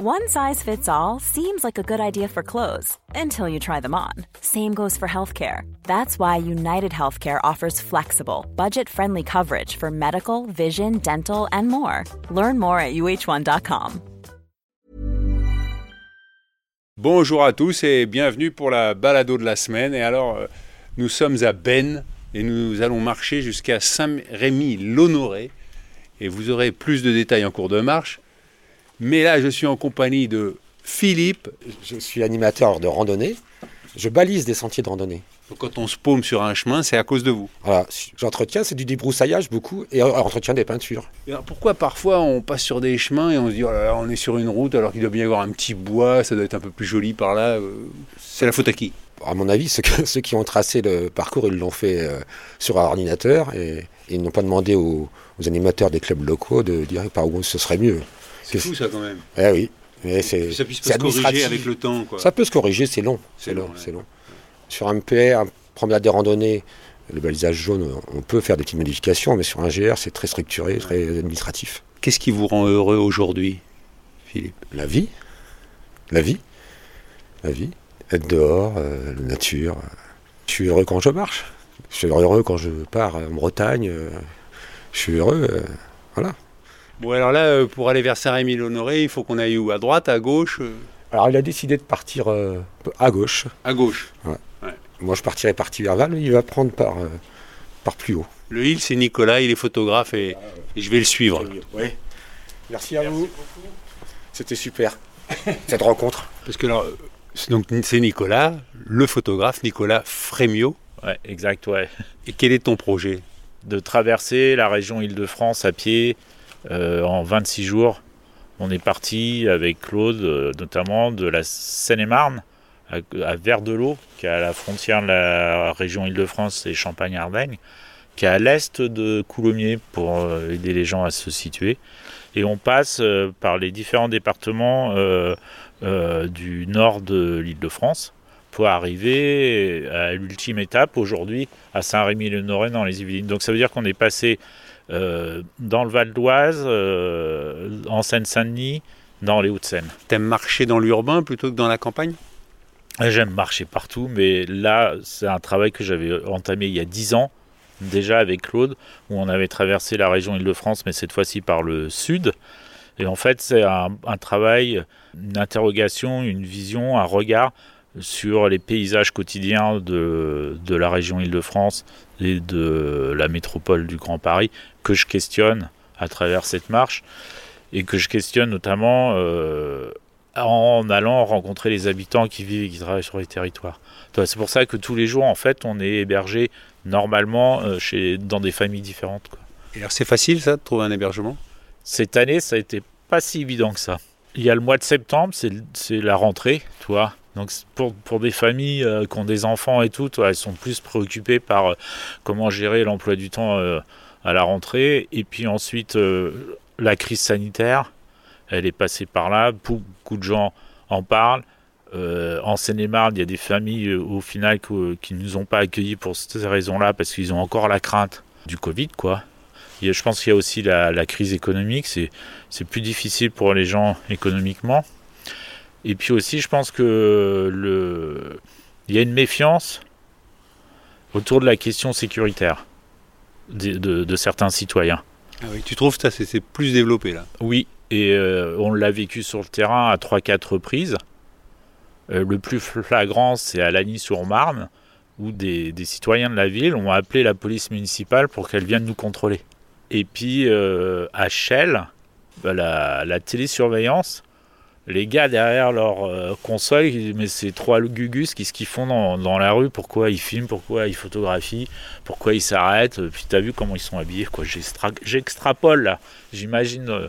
One size fits all seems like a good idea for clothes until you try them on. Same goes for healthcare. That's why United Healthcare offers flexible, budget friendly coverage for medical, vision, dental, and more. Learn more at uh1.com. Bonjour à tous et bienvenue pour la balado de la semaine. Et alors, euh, nous sommes à Ben et nous allons marcher jusqu'à Saint-Rémy-l'Honoré. Et vous aurez plus de détails en cours de marche. Mais là, je suis en compagnie de Philippe. Je suis animateur de randonnée. Je balise des sentiers de randonnée. Donc, quand on se paume sur un chemin, c'est à cause de vous. Voilà, j'entretiens, c'est du débroussaillage beaucoup, et entretien des peintures. Et alors, pourquoi parfois on passe sur des chemins et on se dit oh là là, on est sur une route alors qu'il doit bien y avoir un petit bois, ça doit être un peu plus joli par là euh, C'est la faute à qui? À mon avis, ceux, que- ceux qui ont tracé le parcours, ils l'ont fait euh, sur un ordinateur et, et ils n'ont pas demandé aux, aux animateurs des clubs locaux de dire par où ce serait mieux. C'est fou ça quand même. Eh oui, mais c'est Que ça puisse pas se corriger avec le temps. Quoi. Ça peut se corriger, c'est long. C'est long, long, ouais. c'est long. Sur un PR, un promenade des randonnées, le balisage jaune, on peut faire des petites modifications, mais sur un GR, c'est très structuré, très administratif. Qu'est-ce qui vous rend heureux aujourd'hui, Philippe? La vie, la vie, la vie, être dehors, euh, la nature. Je suis heureux quand je marche. Je suis heureux quand je pars en Bretagne. euh, Je suis heureux, euh, voilà. Bon alors là, euh, pour aller vers Saint-Rémy-l'Honoré, il faut qu'on aille où? À droite, à gauche euh, Alors il a décidé de partir euh, à gauche. À gauche. Moi je partirai par Tiverval, lui il va prendre par, euh, par plus haut. Le Hill, c'est Nicolas, il est photographe et, et je vais le suivre. Oui. Merci à vous. C'était super, cette rencontre. Parce que alors, c'est donc c'est Nicolas, le photographe, Nicolas Frémiot. Ouais, exact, ouais. Et quel est ton projet? De traverser la région Île-de-France à pied euh, en 26 jours. On est parti avec Claude, euh, notamment de la Seine-et-Marne à, à Verdelot, qui est à la frontière de la région Île-de-France et Champagne-Ardenne, qui est à l'est de Coulommiers pour euh, aider les gens à se situer. Et on passe par les différents départements du nord de l'Île-de-France pour arriver à l'ultime étape aujourd'hui à Saint-Rémy-le-Noret dans les Yvelines. Donc ça veut dire qu'on est passé dans le Val d'Oise, euh, en Seine-Saint-Denis, dans les Hauts-de-Seine. T'aimes marcher dans l'urbain plutôt que dans la campagne? J'aime marcher partout, mais là, c'est un travail que j'avais entamé il y a 10 ans, déjà avec Claude, où on avait traversé la région Île-de-France, mais cette fois-ci par le sud. Et en fait, c'est un, un travail, une interrogation, une vision, un regard sur les paysages quotidiens de, de la région Île-de-France et de la métropole du Grand Paris que je questionne à travers cette marche et que je questionne notamment euh, en allant rencontrer les habitants qui vivent et qui travaillent sur les territoires. C'est pour ça que tous les jours, en fait, on est hébergé normalement euh, chez, dans des familles différentes. quoi. Et alors c'est facile ça de trouver un hébergement? Cette année, ça a été pas si évident que ça. Il y a le mois de septembre, c'est c'est la rentrée, tu vois. Donc pour, pour des familles euh, qui ont des enfants et tout, elles sont plus préoccupées par euh, comment gérer l'emploi du temps euh, à la rentrée. Et puis ensuite, la crise sanitaire, elle est passée par là. Beaucoup de gens en parlent. En Seine-et-Marne, il y a des familles au final qui ne nous ont pas accueillis pour ces raisons-là, parce qu'ils ont encore la crainte du Covid, quoi. Je pense qu'il y a aussi la, la crise économique, c'est plus difficile pour les gens économiquement. Et puis aussi, je pense que le, il y a une méfiance autour de la question sécuritaire de, de- de certains citoyens. ah oui, Tu trouves ça c'est plus développé là? Oui, et euh, on l'a vécu sur le terrain à 3-4 reprises. Euh, le plus flagrant, c'est à Lagny-sur-Marne, où des, des citoyens de la ville ont appelé la police municipale pour qu'elle vienne nous contrôler. Et puis euh, à Chelles, bah, la, la télésurveillance, les gars derrière leur euh, console, ils mais c'est trois gugus, qu'est-ce qu'ils font dans, dans la rue Pourquoi ils filment Pourquoi ils photographient Pourquoi ils s'arrêtent Puis t'as vu comment ils sont habillés quoi J'extra- J'extrapole là, j'imagine euh,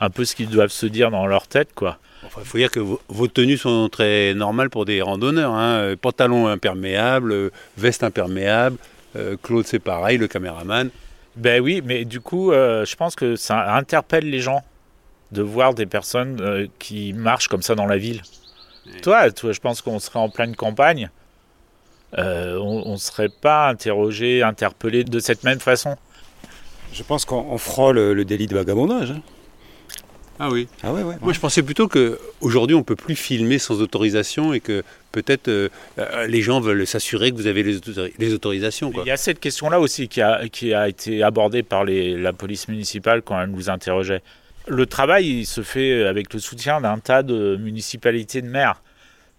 un peu ce qu'ils doivent se dire dans leur tête quoi. Enfin, il faut dire que vos, vos tenues sont très normales pour des randonneurs. Hein. Euh, Pantalon imperméable, veste imperméable. euh, Claude, c'est pareil, le caméraman. Ben oui, mais du coup, je pense que ça interpelle les gens de voir des personnes euh, qui marchent comme ça dans la ville. Toi, toi, je pense qu'on serait en pleine campagne, euh, on ne serait pas interrogé, interpellé de cette même façon. Je pense qu'on on frôle le délit de vagabondage. hein. Ah oui. Ah ouais, ouais. Moi, je pensais plutôt que aujourd'hui, on peut plus filmer sans autorisation et que peut-être euh, euh, les gens veulent s'assurer que vous avez les, autori- les autorisations. Quoi. Il y a cette question-là aussi qui a, qui a été abordée par les- la police municipale quand elle nous interrogeait. Le travail, il se fait avec le soutien d'un tas de municipalités de maires,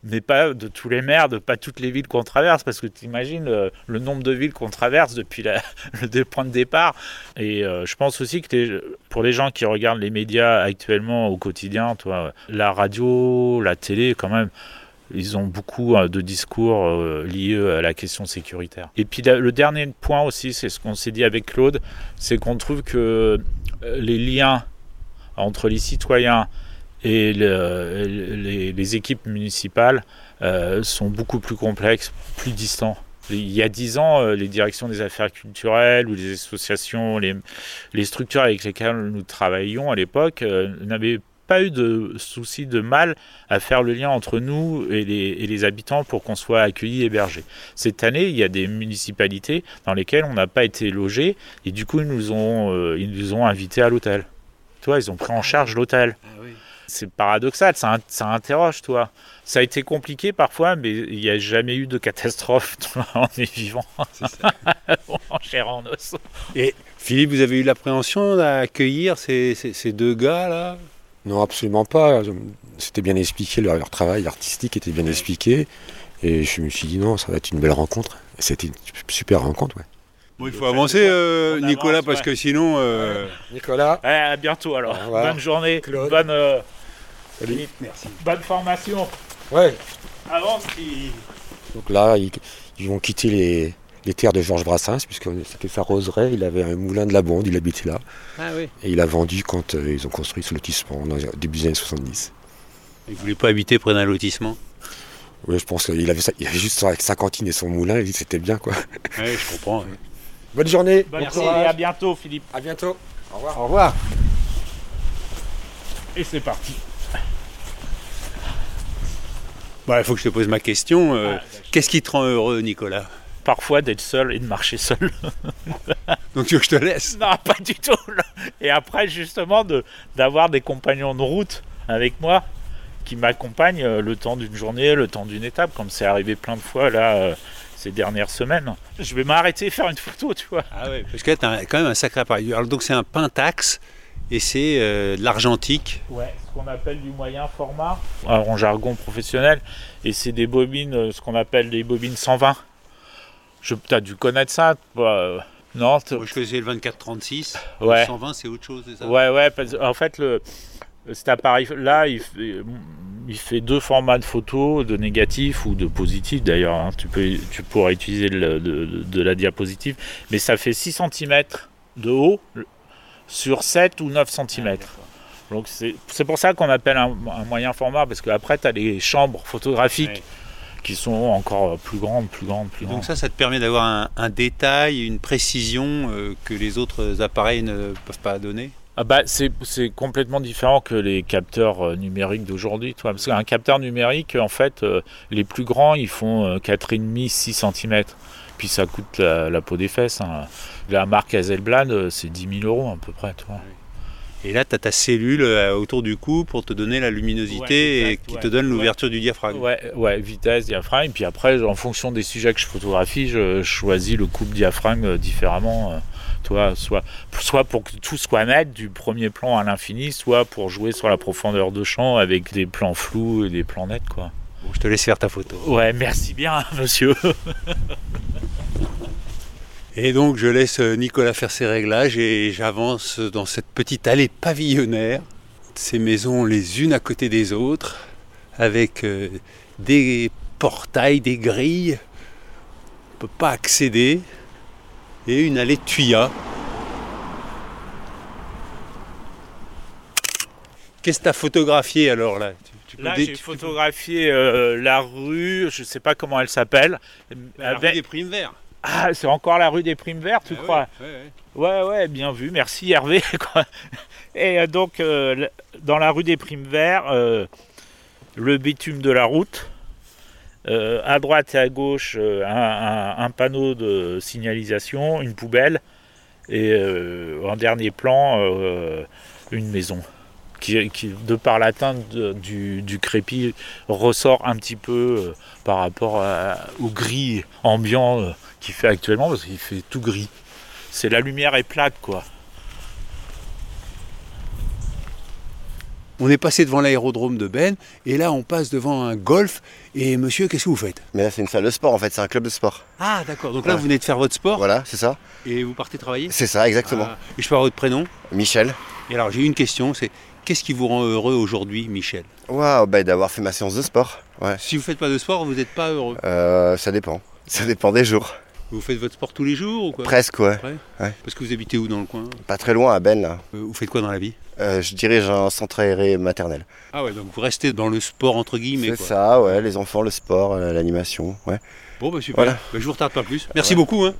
mais pas de tous les maires, de pas toutes les villes qu'on traverse, parce que tu imagines le, le nombre de villes qu'on traverse depuis le point de départ. Et euh, je pense aussi que pour les gens qui regardent les médias actuellement au quotidien, toi, la radio, la télé, quand même, ils ont beaucoup euh, de discours euh, liés à la question sécuritaire. Et puis le dernier point aussi, c'est ce qu'on s'est dit avec Claude, c'est qu'on trouve que euh, les liens entre les citoyens et le- les, équipes municipales euh, sont beaucoup plus complexes, plus distants. Il y a dix ans, euh, les directions des affaires culturelles ou les associations, les, structures avec lesquelles nous travaillions à l'époque euh, n'avaient pas eu de souci de mal à faire le lien entre nous et les, habitants pour qu'on soit accueillis, hébergés. Cette année, il y a des municipalités dans lesquelles on n'a pas été logés et du coup, ils nous ont invités à l'hôtel. Toi, ils ont pris en charge l'hôtel. C'est paradoxal, ça, ça interroge, toi. Ça a été compliqué parfois, mais il n'y a jamais eu de catastrophe en est vivant, en chair en os. Et Philippe, vous avez eu l'appréhension d'accueillir ces, ces- ces deux gars-là Non, absolument pas. C'était bien expliqué, leur, leur travail artistique était bien expliqué. Et je me suis dit non, ça va être une belle rencontre. C'était une super rencontre, ouais. Bon, il faut avancer, euh, avance, Nicolas, parce ouais. que sinon. euh, Nicolas Ouais, à bientôt alors. Bonne journée, Claude. bonne, euh, Salut. Merci. bonne formation. Ouais. Avance. Donc là, ils, ils vont quitter les, les terres de Georges Brassens, puisque c'était sa roseraie. Il avait un moulin de la Bonde, il habitait là. Ah oui. Et il a vendu quand euh, ils ont construit ce lotissement, dans, début des années 70. Vous ne voulez pas habiter près d'un lotissement? Oui, je pense qu'il avait, ça- il avait juste sa, sa cantine et son moulin, il dit que c'était bien, quoi. Oui, je comprends. Bonne journée. Bonne bon journée et à bientôt, Philippe. À bientôt. Au revoir. Au revoir. Et c'est parti. Bah, il faut que je te pose ma question. euh, Ah. Qu'est-ce qui te rend heureux, Nicolas? Parfois d'être seul et de marcher seul. Donc tu veux que je te laisse? Non, pas du tout. Et après, justement, de- d'avoir des compagnons de route avec moi qui m'accompagnent euh, le temps d'une journée, le temps d'une étape, comme c'est arrivé plein de fois là euh, ces dernières semaines. Je vais m'arrêter et faire une photo, tu vois. Ah ouais, parce que là, tu as quand même un sacré appareil. Alors, donc c'est un Pentax et c'est euh, de l'argentique. Ouais, ce qu'on appelle du moyen format, alors en jargon professionnel, et c'est des bobines, euh, ce qu'on appelle des bobines 120. Je, t'as dû connaître ça, toi, euh, non Moi, je faisais le 24-36. Ouais. Le 120, c'est autre chose, c'est ça? Ouais, ouais, parce- en fait, le, cet appareil-là, il fait, deux formats de photos, de négatif ou de positif d'ailleurs. hein. Tu, peux, tu pourras utiliser le- de, la diapositive, mais ça fait 6 cm de haut sur 7 ou 9 cm. Donc c'est pour ça qu'on appelle un, un moyen format, parce qu'après, tu as les chambres photographiques qui sont encore plus grandes, plus grandes, plus grandes. Donc ça, ça te permet d'avoir un, un détail, une précision euh, que les autres appareils ne peuvent pas donner? Ah bah, c'est complètement différent que les capteurs euh, numériques d'aujourd'hui. toi. Parce qu'un capteur numérique, en fait, euh, les plus grands, ils font euh, 4,5-6 cm. Puis ça coûte la, la peau des fesses. hein. La marque Hasselblad, euh, c'est 10 000 euros à peu près. Toi. Et là, tu as ta cellule autour du cou pour te donner la luminosité Ouais, et qui ouais. te donne Ouais. l'ouverture du diaphragme. Ouais, ouais, vitesse, diaphragme. Puis après, en fonction des sujets que je photographie, je choisis le coupe diaphragme différemment. Toi, soit, soit pour que tout soit net du premier plan à l'infini, soit pour jouer sur la profondeur de champ avec des plans flous et des plans nets. Quoi. Bon, je te laisse faire ta photo. Ouais, merci bien, monsieur. Et donc, je laisse euh, Nicolas faire ses réglages et j'avance dans cette petite allée pavillonnaire. Ces maisons les unes à côté des autres, avec euh, des portails, des grilles. On ne peut pas accéder. Et une allée de tuyas. Qu'est-ce que tu as photographié alors là? Tu- Là, j'ai photographié euh, la rue, je sais pas comment elle s'appelle. La rue Avec- des primes verts. Ah, c'est encore la rue des Primes Vertes, tu Ah crois? ouais, ouais, ouais. Ouais, ouais, bien vu, merci Hervé. Et euh, donc, euh, dans la rue des Primes Verts, euh, le bitume de la route, euh, à droite et à gauche, euh, un, panneau de signalisation, une poubelle, et euh, en dernier plan, une maison. qui, de par l'atteinte du, du crépi, ressort un petit peu par rapport au gris ambiant qu'il fait actuellement, parce qu'il fait tout gris. C'est la lumière est plate, quoi. On est passé devant l'aérodrome de Ben et là on passe devant un golf. Et monsieur, qu'est-ce que vous faites? Mais là, c'est une salle de sport en fait, c'est un club de sport. Ah d'accord, donc là Ouais. vous venez de faire votre sport Voilà, c'est ça et vous partez travailler? C'est ça, exactement. Ah, et je avoir votre prénom? Michel. Et alors j'ai une question, c'est qu'est-ce qui vous rend heureux aujourd'hui, Michel? Waouh, bah, d'avoir fait ma séance de sport. Ouais. Si vous faites pas de sport, vous n'êtes pas heureux. Euh, ça dépend. Ça dépend des jours. Vous faites votre sport tous les jours ou quoi Presque, ouais. Parce que vous habitez où dans le coin Pas très loin à Ben, là. Euh, Vous faites quoi dans la vie Euh, je dirige un centre aéré maternel. Ah ouais, donc vous restez dans le sport entre guillemets. C'est ça, ouais, les enfants, le sport, euh, l'animation. Ouais. Bon bah super, Voilà. Bah, je vous retarde pas plus. Merci Ouais. beaucoup. Hein.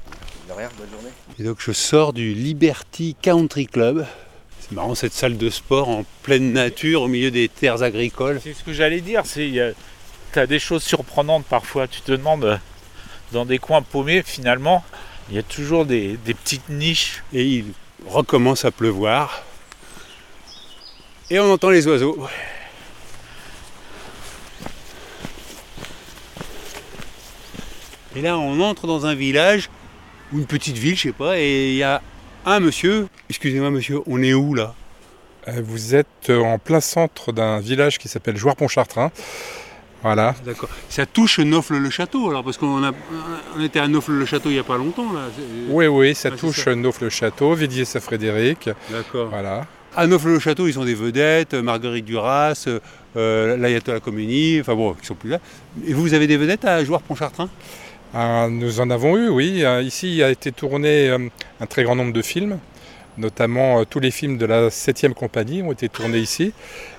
De rien, bonne journée. Et donc je sors du Liberty Country Club. C'est marrant cette salle de sport en pleine nature au milieu des terres agricoles. C'est ce que j'allais dire, c'est tu as des choses surprenantes parfois. Tu te demandes euh, dans des coins paumés, finalement, il y a toujours des, petites niches. Et il recommence à pleuvoir. Et on entend les oiseaux. Et là on entre dans un village, ou une petite ville, je sais pas, et il y a un monsieur. Excusez-moi monsieur, on est où là? Euh, Vous êtes en plein centre d'un village qui s'appelle Jouarre-Pontchartrain. Voilà. D'accord. Ça touche Nofle-le-Château alors, parce qu'on a, on était à Nofle-le-Château il n'y a pas longtemps là. Oui, oui, ça Ah, touche ça. Nauf-le-Château, Védier-Saint-Frédéric. D'accord. Voilà. À Nofle-le-Château, ils ont des vedettes, euh, Marguerite Duras, euh, euh, l'Ayatollah Khomeini, enfin bon, qui sont plus là. Et vous, vous avez des vedettes à Jouarre-Pontchartrain? Ah, nous en avons eu, oui. Euh, Ici a été tourné euh, un très grand nombre de films, notamment euh, tous les films de la 7e compagnie ont été tournés ici.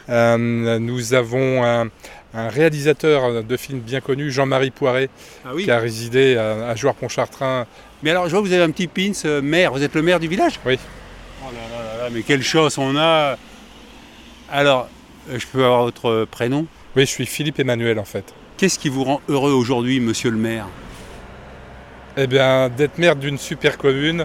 Nous avons un, un réalisateur de films bien connu, Jean-Marie Poiret, Ah oui. qui a résidé à, à Jouarre-Pontchartrain. Mais alors, je vois que vous avez un petit pins euh, maire. Vous êtes le maire du village? Oui. Oh là là là là, mais quelle chance on a Alors, euh, je peux avoir votre prénom? Oui, je suis Philippe Emmanuel en fait. Qu'est-ce qui vous rend heureux aujourd'hui, monsieur le maire? Eh bien, d'être maire d'une super commune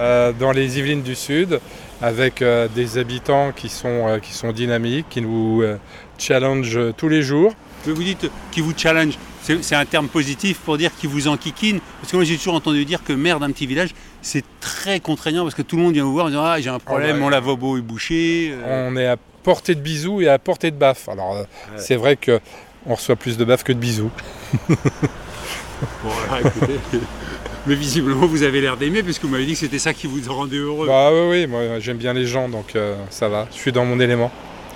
euh, dans les Yvelines du Sud, avec euh, des habitants qui sont, euh, qui sont dynamiques, qui nous euh, challengent tous les jours. Mais vous dites qui vous challenge, c'est un terme positif pour dire qui vous enquiquine. Parce que moi j'ai toujours entendu dire que maire d'un petit village, c'est très contraignant parce que tout le monde vient vous voir en disant Ah, j'ai un problème, ouais. mon lavabo est bouché. euh. On est à portée de bisous et à portée de baffes. Alors, c'est vrai que on reçoit plus de baffes que de bisous. Bon, alors, écoutez. Mais visiblement vous avez l'air d'aimer puisque vous m'avez dit que c'était ça qui vous rendait heureux. Bah oui, oui, moi j'aime bien les gens, donc euh, ça va. Je suis dans mon élément.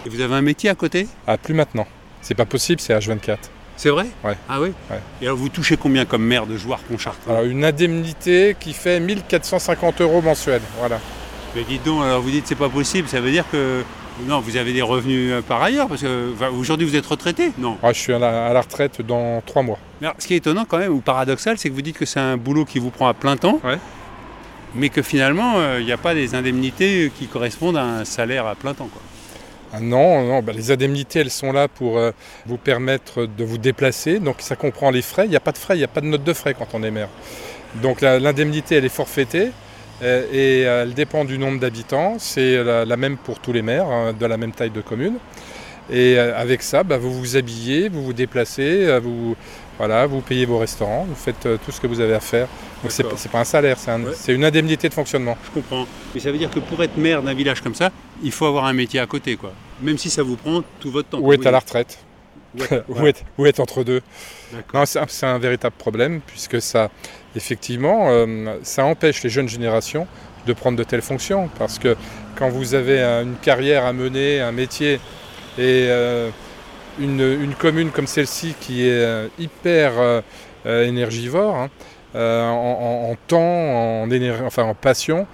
Et vous avez un métier à côté? Ah, plus maintenant. C'est pas possible, c'est H24. C'est vrai? Ouais. Ah oui? Ouais. Et alors vous touchez combien comme maire de Jouarre-Pontchartrain Alors, une indemnité qui fait 1450 euros mensuels. Voilà. Mais dites donc, alors vous dites c'est pas possible, ça veut dire que. Non, vous avez des revenus euh, par ailleurs, parce que enfin, aujourd'hui vous êtes retraité Non. Ah, je suis à la, à la retraite dans trois mois. Alors, ce qui est étonnant quand même, ou paradoxal, c'est que vous dites que c'est un boulot qui vous prend à plein temps, Ouais. mais que finalement, euh, il n'y a pas des indemnités qui correspondent à un salaire à plein temps. Quoi. Ah non, non bah, les indemnités, elles sont là pour euh, vous permettre de vous déplacer. Donc ça comprend les frais. Il n'y a pas de frais, il n'y a pas de note de frais quand on est maire. Donc l'indemnité, elle est forfaitée euh, et euh, elle dépend du nombre d'habitants. C'est la, la même pour tous les maires hein, de la même taille de commune. Et euh, avec ça, bah, vous vous habillez, vous vous déplacez, euh, vous, voilà, vous payez vos restaurants, vous faites euh, tout ce que vous avez à faire. Donc c'est pas- un salaire, c'est un- Ouais. c'est une indemnité de fonctionnement. Je comprends. Mais ça veut dire que pour être maire d'un village comme ça, il faut avoir un métier à côté, quoi. Même si ça vous prend tout votre temps. Ou être à la retraite. Ou, être, ou être entre deux. C'est un, véritable problème puisque ça, effectivement, euh, ça empêche les jeunes générations de prendre de telles fonctions parce que quand vous avez une carrière à mener, un métier et euh, une, une commune comme celle-ci qui est euh, hyper euh, énergivore hein, en, en- en temps, en, enfin, en passion,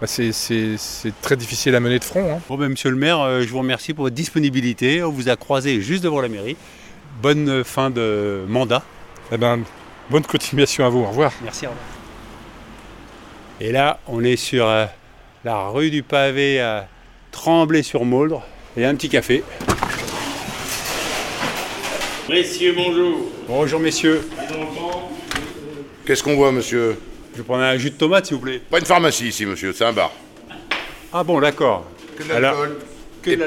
bah, c'est- très difficile à mener de front. hein. Bon, ben, monsieur le maire, euh, je vous remercie pour votre disponibilité. On vous a croisé juste devant la mairie. Bonne euh, fin de mandat. Eh ben, bonne continuation à vous. Au revoir. Merci, au revoir. Et là, on est sur euh, la rue du Pavé à Tremblay-sur-Mauldre. Il y a un petit café. Messieurs, bonjour. Bonjour messieurs. Qu'est-ce qu'on voit, monsieur? Je vais prendre un jus de tomate, s'il vous plaît. Pas une pharmacie ici, monsieur, c'est un bar. Ah bon, d'accord. Que de l'alcool. que de la-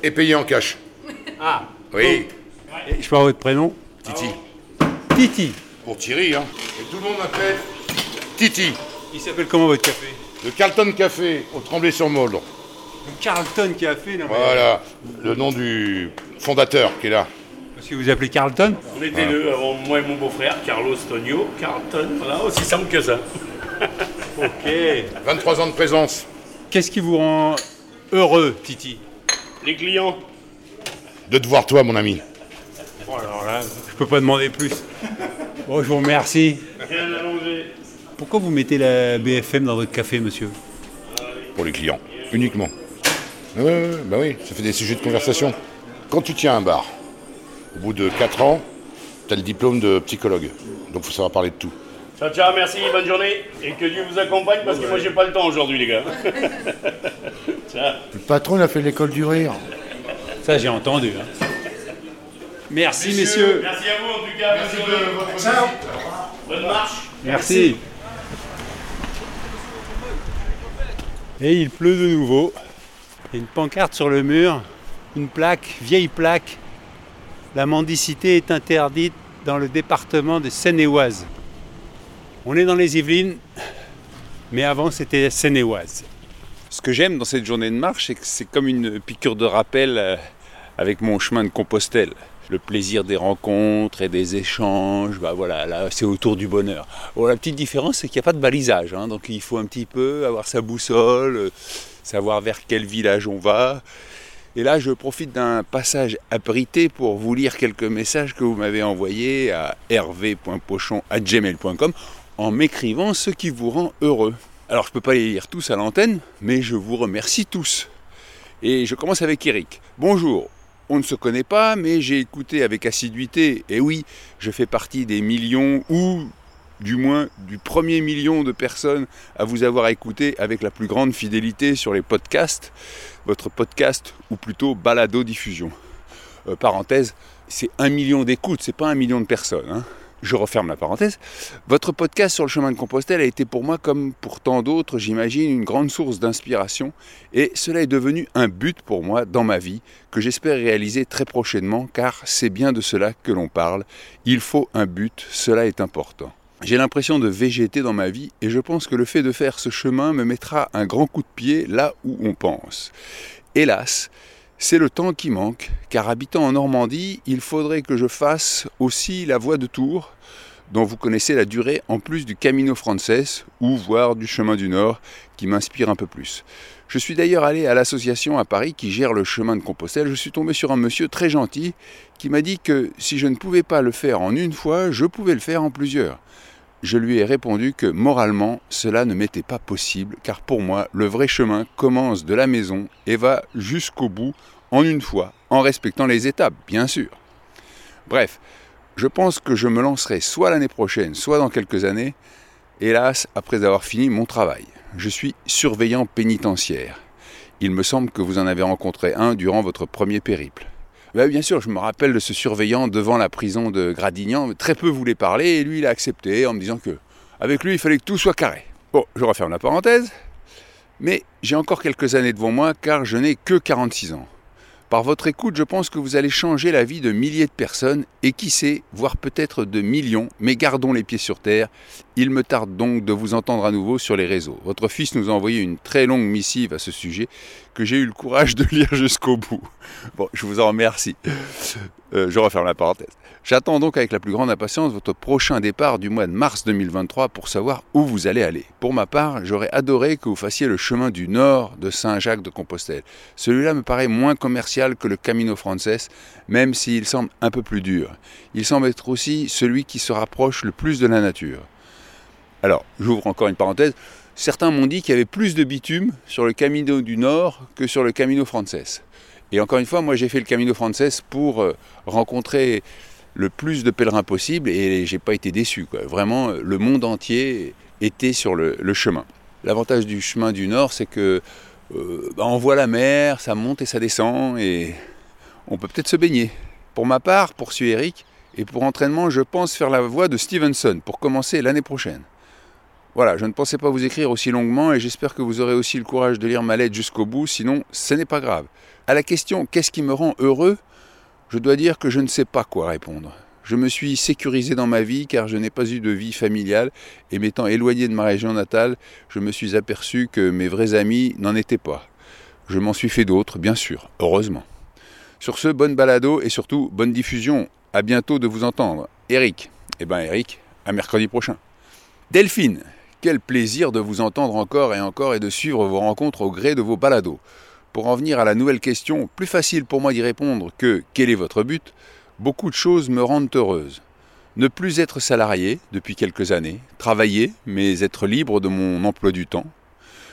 et payer en cash. Ah, Oui, et je peux avoir votre prénom Titi. Titi. Pour Thierry, hein. Et tout le monde m'appelle Titi. Il s'appelle comment votre café? Le Carlton Café au Tremblay-sur-Moldre. Le Carlton Café, non mais- Voilà, le nom du fondateur qui est là. Parce que vous appelez Carlton On était deux, avant moi et mon beau-frère, Carlos Tonio, Carlton, voilà, aussi simple que ça. Ok. 23 ans de présence. Qu'est-ce qui vous rend heureux, Titi Les clients, De te voir toi, mon ami. Bon, alors là, je peux pas demander plus. Bon, je vous remercie. rien à manger. Pourquoi vous mettez la BFM dans votre café, monsieur Pour les clients, uniquement. Ouais, bah oui, ça fait des sujets de conversation. Quand tu tiens un bar, au bout de 4 ans, tu as le diplôme de psychologue. Donc faut savoir parler de tout. Ciao, ciao, merci, bonne journée. Et que Dieu vous accompagne parce que moi j'ai pas le temps aujourd'hui, les gars. ciao. Le patron, il a fait l'école du rire. Ça, j'ai entendu. hein. Merci, messieurs. Merci à vous en tout cas, bonne journée. Bonne marche. Merci. Et il pleut de nouveau. Il y a une pancarte sur le mur, une plaque, vieille plaque. La mendicité est interdite dans le département de Seine-et-Oise. On est dans les Yvelines, mais avant c'était Seine-et-Oise. Ce que j'aime dans cette journée de marche, c'est que c'est comme une piqûre de rappel euh, avec mon chemin de Compostelle. Le plaisir des rencontres et des échanges, bah voilà, là c'est autour du bonheur. Bon, la petite différence, c'est qu'il n'y a pas de balisage, hein, donc il faut un petit peu avoir sa boussole, euh, savoir vers quel village on va. Et là, je profite d'un passage abrité pour vous lire quelques messages que vous m'avez envoyés à hervé.pochon.gmail.com en m'écrivant ce qui vous rend heureux. Alors, je ne peux pas les lire tous à l'antenne, mais je vous remercie tous. Et je commence avec Eric. Bonjour, on ne se connaît pas, mais j'ai écouté avec assiduité, et oui, je fais partie des millions, ou du moins du premier million de personnes à vous avoir écouté avec la plus grande fidélité sur les podcasts, votre podcast, ou plutôt balado-diffusion. Euh, parenthèse, c'est un million d'écoutes, c'est pas un million de personnes. hein. Je referme la parenthèse. Votre podcast sur le chemin de Compostelle a été pour moi, comme pour tant d'autres, j'imagine, une grande source d'inspiration. Et cela est devenu un but pour moi dans ma vie, que j'espère réaliser très prochainement, car c'est bien de cela que l'on parle. Il faut un but, cela est important. J'ai l'impression de végéter dans ma vie et je pense que le fait de faire ce chemin me mettra un grand coup de pied là où on pense. Hélas, c'est le temps qui manque, car habitant en Normandie, il faudrait que je fasse aussi la voie de Tours, dont vous connaissez la durée en plus du Camino Frances, ou voire du chemin du Nord, qui m'inspire un peu plus. Je suis d'ailleurs allé à l'association à Paris qui gère le chemin de Compostelle. Je suis tombé sur un monsieur très gentil qui m'a dit que si je ne pouvais pas le faire en une fois, je pouvais le faire en plusieurs. Je lui ai répondu que moralement, cela ne m'était pas possible, car pour moi, le vrai chemin commence de la maison et va jusqu'au bout en une fois, en respectant les étapes, bien sûr. Bref, je pense que je me lancerai soit l'année prochaine, soit dans quelques années, hélas, après avoir fini mon travail. Je suis surveillant pénitentiaire. Il me semble que vous en avez rencontré un durant votre premier périple. Bien sûr, je me rappelle de ce surveillant devant la prison de Gradignan. Très peu voulait parler et lui, il a accepté en me disant que, avec lui, il fallait que tout soit carré. Bon, je referme la parenthèse. Mais j'ai encore quelques années devant moi car je n'ai que 46 ans. Par votre écoute, je pense que vous allez changer la vie de milliers de personnes et qui sait, voire peut-être de millions, mais gardons les pieds sur terre. Il me tarde donc de vous entendre à nouveau sur les réseaux. Votre fils nous a envoyé une très longue missive à ce sujet que j'ai eu le courage de lire jusqu'au bout. Bon, je vous en remercie. Euh, je referme la parenthèse. J'attends donc avec la plus grande impatience votre prochain départ du mois de mars 2023 pour savoir où vous allez aller. Pour ma part, j'aurais adoré que vous fassiez le chemin du nord de Saint-Jacques de Compostelle. Celui-là me paraît moins commercial que le Camino Frances, même s'il semble un peu plus dur. Il semble être aussi celui qui se rapproche le plus de la nature. Alors, j'ouvre encore une parenthèse. Certains m'ont dit qu'il y avait plus de bitume sur le Camino du Nord que sur le Camino Frances. Et encore une fois, moi j'ai fait le Camino Frances pour euh, rencontrer le plus de pèlerins possible et j'ai pas été déçu. Vraiment, le monde entier était sur le, le chemin. L'avantage du chemin du Nord, c'est que euh, bah, on voit la mer, ça monte et ça descend et on peut peut-être se baigner. Pour ma part, poursuit Eric, et pour entraînement, je pense faire la voie de Stevenson pour commencer l'année prochaine. Voilà, je ne pensais pas vous écrire aussi longuement et j'espère que vous aurez aussi le courage de lire ma lettre jusqu'au bout, sinon ce n'est pas grave. À la question qu'est-ce qui me rend heureux je dois dire que je ne sais pas quoi répondre. Je me suis sécurisé dans ma vie car je n'ai pas eu de vie familiale et m'étant éloigné de ma région natale, je me suis aperçu que mes vrais amis n'en étaient pas. Je m'en suis fait d'autres, bien sûr, heureusement. Sur ce, bonne balado et surtout bonne diffusion. À bientôt de vous entendre. Eric. Eh ben Eric, à mercredi prochain. Delphine, quel plaisir de vous entendre encore et encore et de suivre vos rencontres au gré de vos balados. Pour en venir à la nouvelle question, plus facile pour moi d'y répondre que quel est votre but? Beaucoup de choses me rendent heureuse. Ne plus être salarié depuis quelques années, travailler, mais être libre de mon emploi du temps.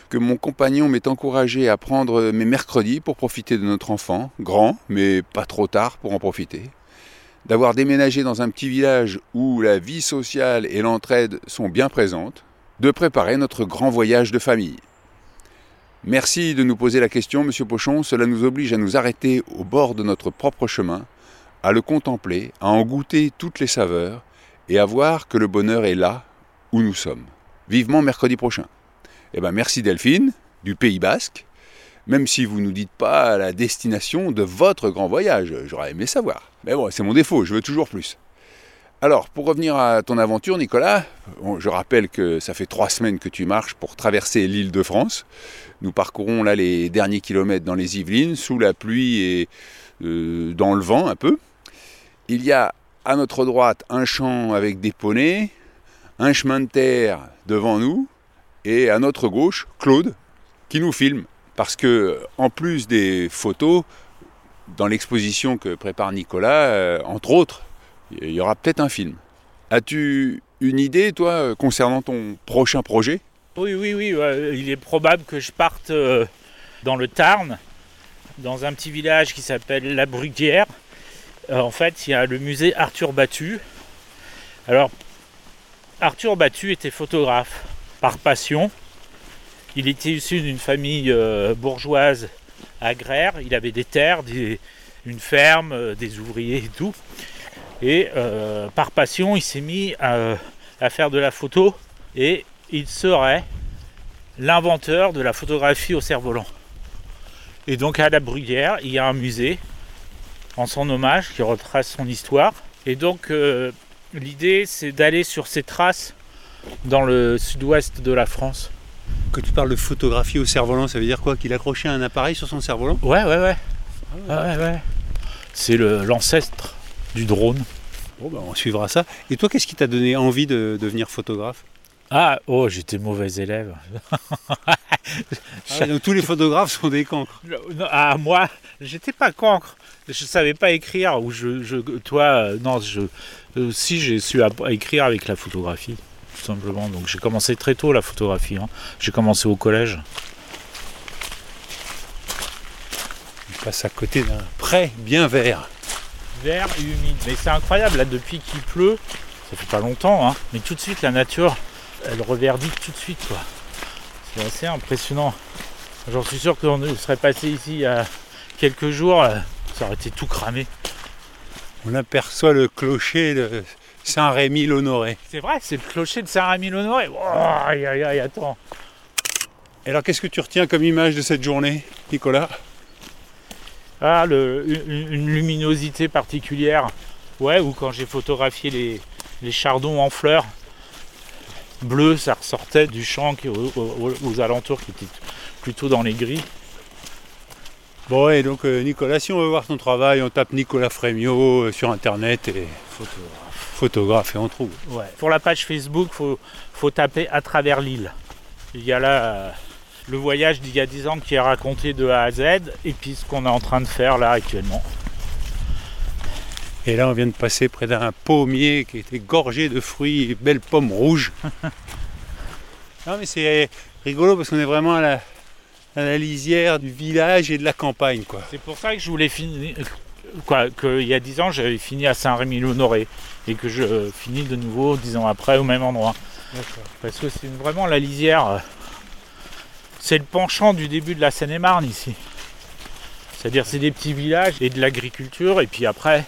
Que mon compagnon m'ait encouragé à prendre mes mercredis pour profiter de notre enfant, grand, mais pas trop tard pour en profiter. D'avoir déménagé dans un petit village où la vie sociale et l'entraide sont bien présentes. De préparer notre grand voyage de famille. Merci de nous poser la question, Monsieur Pochon. Cela nous oblige à nous arrêter au bord de notre propre chemin, à le contempler, à en goûter toutes les saveurs et à voir que le bonheur est là où nous sommes. Vivement mercredi prochain. Eh ben merci Delphine, du Pays Basque, même si vous ne nous dites pas la destination de votre grand voyage. J'aurais aimé savoir. Mais bon, c'est mon défaut, je veux toujours plus. Alors, pour revenir à ton aventure, Nicolas, je rappelle que ça fait trois semaines que tu marches pour traverser l'île de France. Nous parcourons là les derniers kilomètres dans les Yvelines, sous la pluie et euh, dans le vent un peu. Il y a à notre droite un champ avec des poneys, un chemin de terre devant nous, et à notre gauche, Claude, qui nous filme. Parce que, en plus des photos, dans l'exposition que prépare Nicolas, euh, entre autres, il y aura peut-être un film. As-tu une idée, toi, concernant ton prochain projet? Oui, oui, oui. il est probable que je parte euh, dans le Tarn, dans un petit village qui s'appelle La Bruguière. Euh, en fait, il y a le musée Arthur Battu. Alors, Arthur Battu était photographe par passion. Il était issu d'une famille euh, bourgeoise agraire. Il avait des terres, une ferme, des ouvriers et tout. Et euh, par passion, il s'est mis à, faire de la photo et il serait l'inventeur de la photographie au cerf-volant. Et donc à la Bruyère, il y a un musée en son hommage qui retrace son histoire. Et donc euh, l'idée, c'est d'aller sur ces traces dans le sud-ouest de la France. Quand tu parles de photographie au cerf-volant, ça veut dire quoi? Qu'il accrochait un appareil sur son cerf-volant? Ouais, ouais, ouais. Ah ouais, ouais. C'est l'ancêtre du drone. Bon, ben, on suivra ça. Et toi, qu'est-ce qui t'a donné envie de devenir photographe? Ah, oh, j'étais mauvais élève. Ah donc tous les photographes sont des cancres. Ah, moi, j'étais pas cancre. Je savais pas écrire. Ou je, je toi, euh, non, je, euh, si j'ai su écrire avec la photographie, tout simplement. Donc j'ai commencé très tôt la photographie. Hein. J'ai commencé au collège. On passe à côté d'un pré bien vert vert et humide. Mais c'est incroyable, là, depuis qu'il pleut, ça fait pas longtemps, hein, mais tout de suite, la nature, elle reverdit tout de suite, quoi. C'est assez impressionnant. J'en suis sûr qu'on serait passé ici il y a quelques jours, euh, ça aurait été tout cramé. On aperçoit le clocher de Saint-Rémy-l'Honoré. C'est vrai, c'est le clocher de Saint-Rémy-l'Honoré. Oh, aïe, aïe, aïe, attends. Et alors, qu'est-ce que tu retiens comme image de cette journée, Nicolas? Ah, une, luminosité particulière. Ouais, ou quand j'ai photographié les, chardons en fleurs, bleu, ça ressortait du champ qui, aux, alentours qui était plutôt dans les gris. Bon, et donc euh, Nicolas, si on veut voir ton travail, on tape Nicolas Frémio euh, sur internet et photographe. photographe et on trouve. Ouais. Pour la page Facebook, faut, faut taper à travers l'île. Il y a là le voyage d'il y a 10 ans qui est raconté de A à Z et puis ce qu'on est en train de faire là actuellement. Et là, on vient de passer près d'un pommier qui était gorgé de fruits, belles pommes rouges. non, mais c'est rigolo parce qu'on est vraiment à la, lisière du village et de la campagne. quoi. C'est pour ça que je voulais finir. Quoi, qu'il y a 10 ans, j'avais fini à Saint-Rémy-l'Honoré et que je finis de nouveau 10 ans après au même endroit. Parce que c'est vraiment la lisière c'est le penchant du début de la Seine-et-Marne ici. C'est-à-dire c'est des petits villages et de l'agriculture et puis après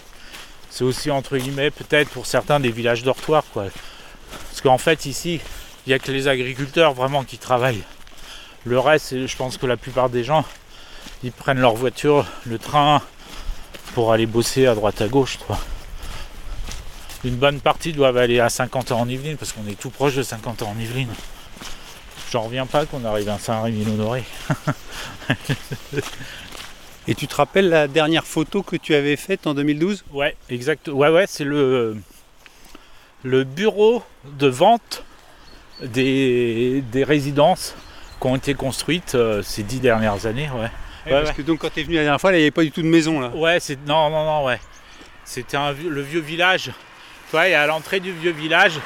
c'est aussi entre guillemets peut-être pour certains des villages dortoirs quoi. Parce qu'en fait ici Il n'y a que les agriculteurs vraiment qui travaillent. Le reste, je pense que la plupart des gens, ils prennent leur voiture, le train, pour aller bosser à droite à gauche. Une bonne partie doivent aller à 50 ans en Yvelines, parce qu'on est tout proche de 50 ans en Yvelines. J'en reviens pas qu'on arrive à Saint-Rémy-Honoré. Et tu te rappelles la dernière photo que tu avais faite en 2012 Ouais, exact. Ouais, ouais, c'est le, le bureau de vente des, des résidences qui ont été construites euh, ces dix dernières années. Ouais, Ouais, Parce que donc quand tu es venu la dernière fois, là, il n'y avait pas du tout de maison là. ouais c'est non, non, non, ouais. C'était un le vieux village. Tu vois, et à l'entrée du vieux village,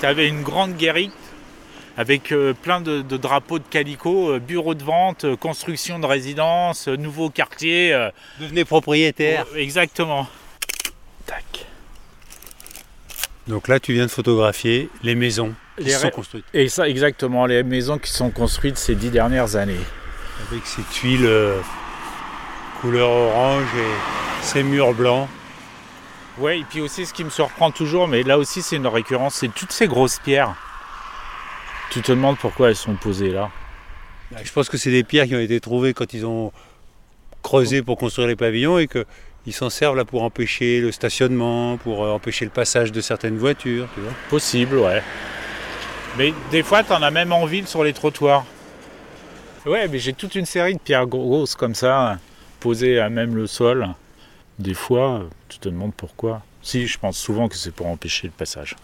tu avais une grande guérite avec euh, plein de, de drapeaux de calicot, euh, bureau de vente, euh, construction de résidences, euh, nouveau quartier. Devenez propriétaire. euh, exactement. Tac. Donc là, tu viens de photographier les maisons qui Les se sont construites. Et ça, exactement, les maisons qui sont construites ces dix dernières années. Avec ces tuiles couleur orange et ces murs blancs. Ouais, et puis aussi ce qui me surprend toujours, mais là aussi c'est une récurrence, c'est toutes ces grosses pierres. Tu te demandes pourquoi elles sont posées là. Je pense que c'est des pierres qui ont été trouvées quand ils ont creusé pour construire les pavillons et qu'ils s'en servent là pour empêcher le stationnement, pour euh, empêcher le passage de certaines voitures. Tu vois. Possible, ouais. Mais des fois, t'en as même en ville sur les trottoirs. Ouais, mais j'ai toute une série de pierres grosses comme ça, posées à même le sol. Des fois, tu te demandes pourquoi. Si, je pense souvent que c'est pour empêcher le passage.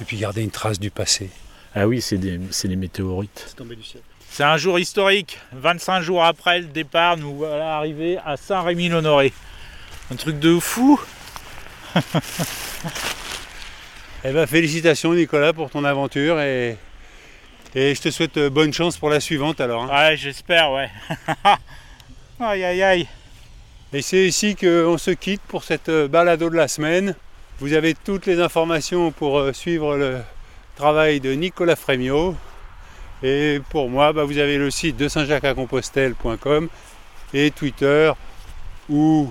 Et puis garder une trace du passé. Ah oui, c'est des, c'est des météorites. C'est tombé du ciel. C'est un jour historique. 25 jours après le départ, nous voilà arrivés à Saint-Rémy-l'Honoré. Un truc de fou. Eh ben, félicitations Nicolas pour ton aventure et, et je te souhaite euh, bonne chance pour la suivante alors. hein. Ouais, j'espère, ouais. aïe, aïe, aïe. Et c'est ici qu'on se quitte pour cette euh, balado de la semaine. Vous avez toutes les informations pour euh, suivre le travail de Nicolas Frémiot. Et pour moi, bah, vous avez le site de saint-jacques-à-compostelle.com et Twitter ou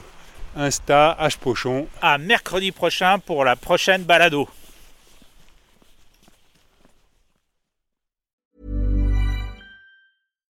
Insta hpochon. À mercredi prochain pour la prochaine balado.